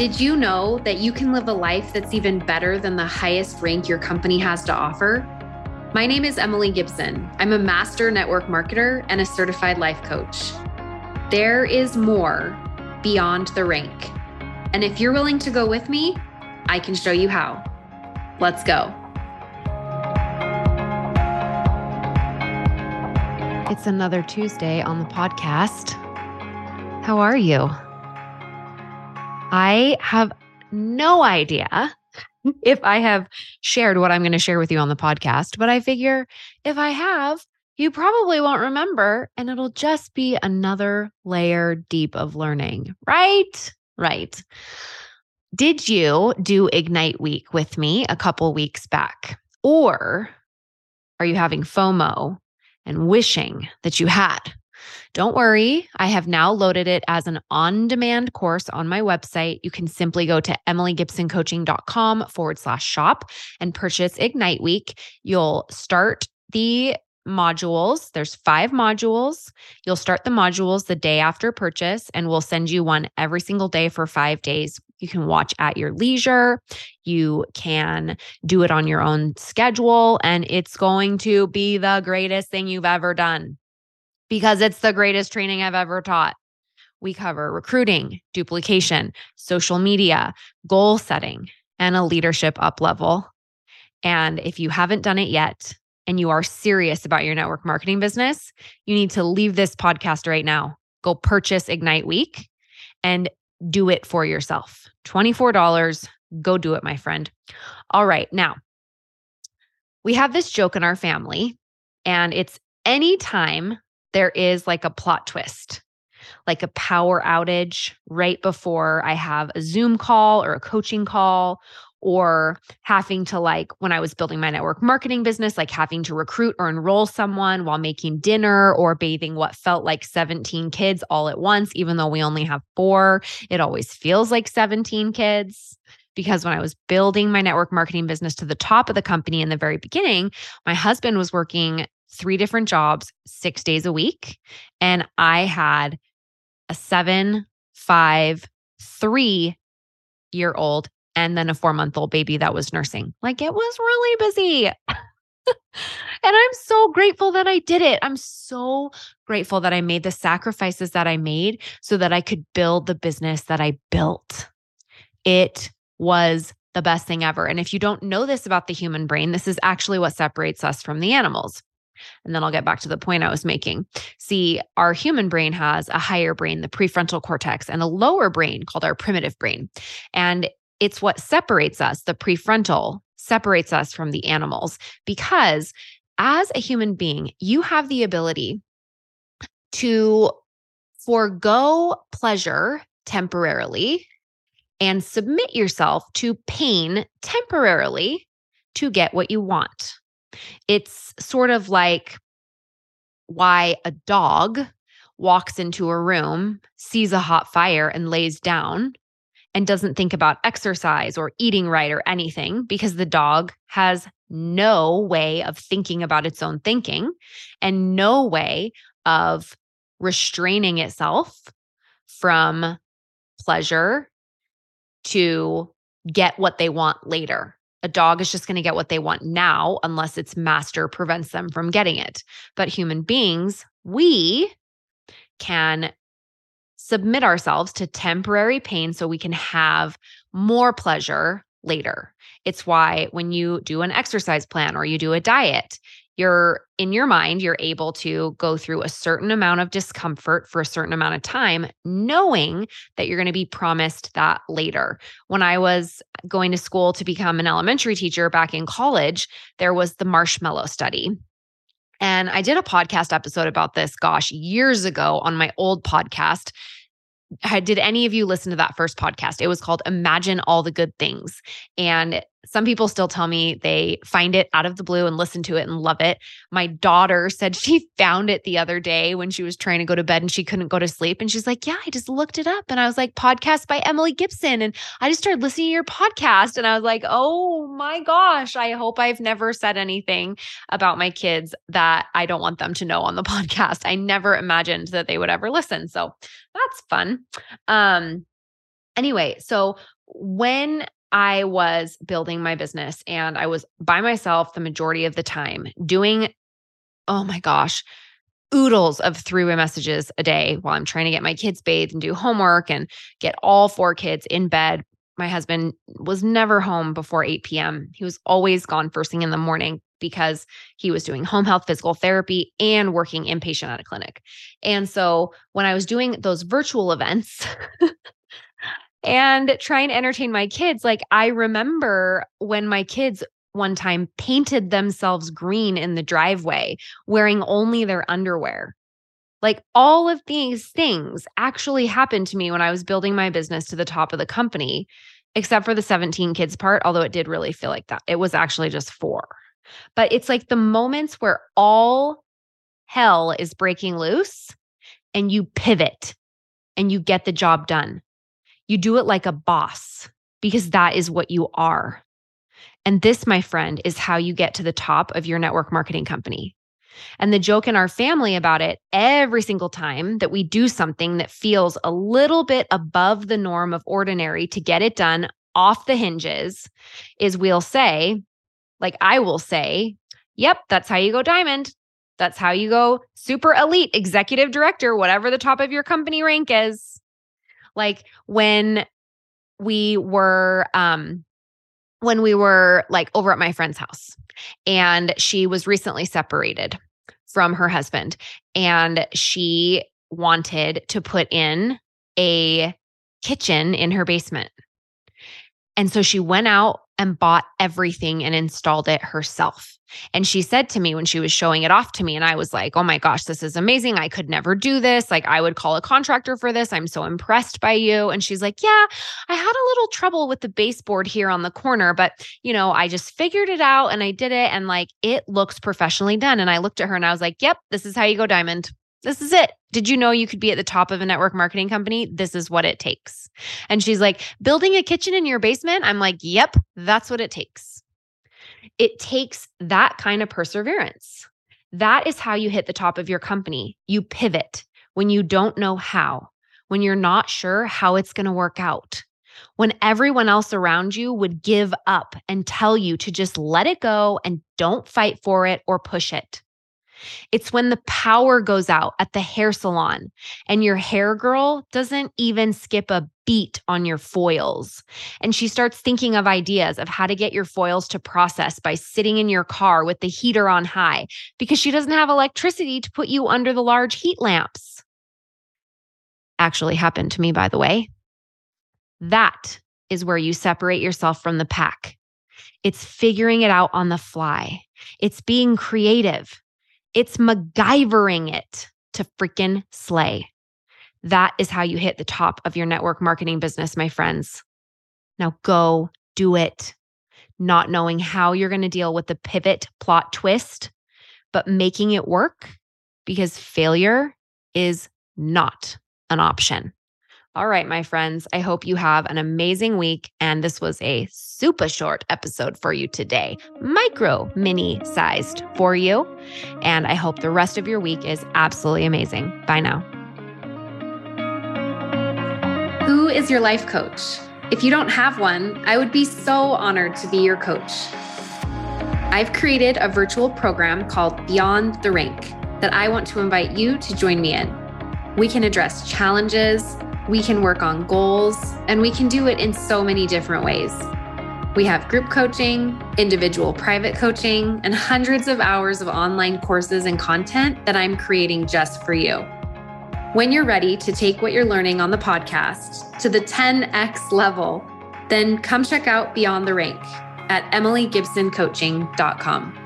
Did you know that you can live a life that's even better than the highest rank your company has to offer? My name is Emily Gibson. I'm a master network marketer and a certified life coach. There is more beyond the rank. And if you're willing to go with me, I can show you how. Let's go. It's another Tuesday on the podcast. How are you? I have no idea if I have shared what I'm going to share with you on the podcast, but I figure if I have, you probably won't remember and it'll just be another layer deep of learning, right? Right. Did you do Ignite Week with me a couple weeks back? Or are you having FOMO and wishing that you had? Don't worry, I have now loaded it as an on demand course on my website. You can simply go to emilygibsoncoaching.com forward slash shop and purchase Ignite Week. You'll start the modules. There's five modules. You'll start the modules the day after purchase, and we'll send you one every single day for five days. You can watch at your leisure. You can do it on your own schedule, and it's going to be the greatest thing you've ever done because it's the greatest training I've ever taught. We cover recruiting, duplication, social media, goal setting, and a leadership up level. And if you haven't done it yet and you are serious about your network marketing business, you need to leave this podcast right now. Go purchase Ignite Week and do it for yourself. $24. Go do it, my friend. All right. Now, we have this joke in our family, and it's anytime there is like a plot twist, like a power outage right before I have a Zoom call or a coaching call, or having to like when I was building my network marketing business, like having to recruit or enroll someone while making dinner or bathing what felt like 17 kids all at once, even though we only have four. It always feels like 17 kids because when I was building my network marketing business to the top of the company in the very beginning, my husband was working three different jobs, six days a week. And I had a seven, five, three year old, and then a four month old baby that was nursing. Like it was really busy. and I'm so grateful that I did it. I'm so grateful that I made the sacrifices that I made so that I could build the business that I built. It was the best thing ever. And if you don't know this about the human brain, this is actually what separates us from the animals. And then I'll get back to the point I was making. See, our human brain has a higher brain, the prefrontal cortex, and a lower brain called our primitive brain. And it's what separates us, the prefrontal separates us from the animals because as a human being, you have the ability to forego pleasure temporarily and submit yourself to pain temporarily to get what you want. It's sort of like why a dog walks into a room, sees a hot fire, and lays down and doesn't think about exercise or eating right or anything because the dog has no way of thinking about its own thinking and no way of restraining itself from pleasure to get what they want later. A dog is just going to get what they want now, unless its master prevents them from getting it. But human beings, we can submit ourselves to temporary pain so we can have more pleasure later. It's why when you do an exercise plan or you do a diet, you're in your mind, you're able to go through a certain amount of discomfort for a certain amount of time, knowing that you're going to be promised that later. When I was going to school to become an elementary teacher back in college, there was the marshmallow study. And I did a podcast episode about this, gosh, years ago on my old podcast did any of you listen to that first podcast? It was called Imagine All the Good Things. And some people still tell me they find it out of the blue and listen to it and love it. My daughter said she found it the other day when she was trying to go to bed and she couldn't go to sleep. And she's like, Yeah, I just looked it up. And I was like, Podcast by Emily Gibson. And I just started listening to your podcast. And I was like, Oh my gosh, I hope I've never said anything about my kids that I don't want them to know on the podcast. I never imagined that they would ever listen. So that's fun. Um, Anyway, so when I was building my business and I was by myself the majority of the time doing, oh my gosh, oodles of three way messages a day while I'm trying to get my kids bathed and do homework and get all four kids in bed. My husband was never home before 8 p.m. He was always gone first thing in the morning because he was doing home health physical therapy and working inpatient at a clinic. And so when I was doing those virtual events, and try and entertain my kids. Like, I remember when my kids one time painted themselves green in the driveway wearing only their underwear. Like, all of these things actually happened to me when I was building my business to the top of the company, except for the 17 kids part, although it did really feel like that. It was actually just four. But it's like the moments where all hell is breaking loose and you pivot and you get the job done. You do it like a boss because that is what you are. And this, my friend, is how you get to the top of your network marketing company. And the joke in our family about it every single time that we do something that feels a little bit above the norm of ordinary to get it done off the hinges is we'll say, like I will say, yep, that's how you go diamond. That's how you go super elite executive director, whatever the top of your company rank is. Like when we were um when we were like over at my friend's house and she was recently separated from her husband and she wanted to put in a kitchen in her basement. And so she went out and bought everything and installed it herself. And she said to me when she was showing it off to me, and I was like, oh my gosh, this is amazing. I could never do this. Like, I would call a contractor for this. I'm so impressed by you. And she's like, yeah, I had a little trouble with the baseboard here on the corner, but you know, I just figured it out and I did it. And like, it looks professionally done. And I looked at her and I was like, yep, this is how you go diamond. This is it. Did you know you could be at the top of a network marketing company? This is what it takes. And she's like, building a kitchen in your basement? I'm like, yep, that's what it takes. It takes that kind of perseverance. That is how you hit the top of your company. You pivot when you don't know how, when you're not sure how it's going to work out, when everyone else around you would give up and tell you to just let it go and don't fight for it or push it. It's when the power goes out at the hair salon and your hair girl doesn't even skip a beat on your foils. And she starts thinking of ideas of how to get your foils to process by sitting in your car with the heater on high because she doesn't have electricity to put you under the large heat lamps. Actually happened to me, by the way. That is where you separate yourself from the pack. It's figuring it out on the fly. It's being creative. It's MacGyvering it to freaking slay. That is how you hit the top of your network marketing business, my friends. Now go do it. Not knowing how you're going to deal with the pivot plot twist, but making it work because failure is not an option. All right, my friends, I hope you have an amazing week. And this was a super short episode for you today, micro mini sized for you. And I hope the rest of your week is absolutely amazing. Bye now. Who is your life coach? If you don't have one, I would be so honored to be your coach. I've created a virtual program called Beyond the Rank that I want to invite you to join me in. We can address challenges we can work on goals, and we can do it in so many different ways. We have group coaching, individual private coaching, and hundreds of hours of online courses and content that I'm creating just for you. When you're ready to take what you're learning on the podcast to the 10x level, then come check out Beyond the Rank at emilygibsoncoaching.com.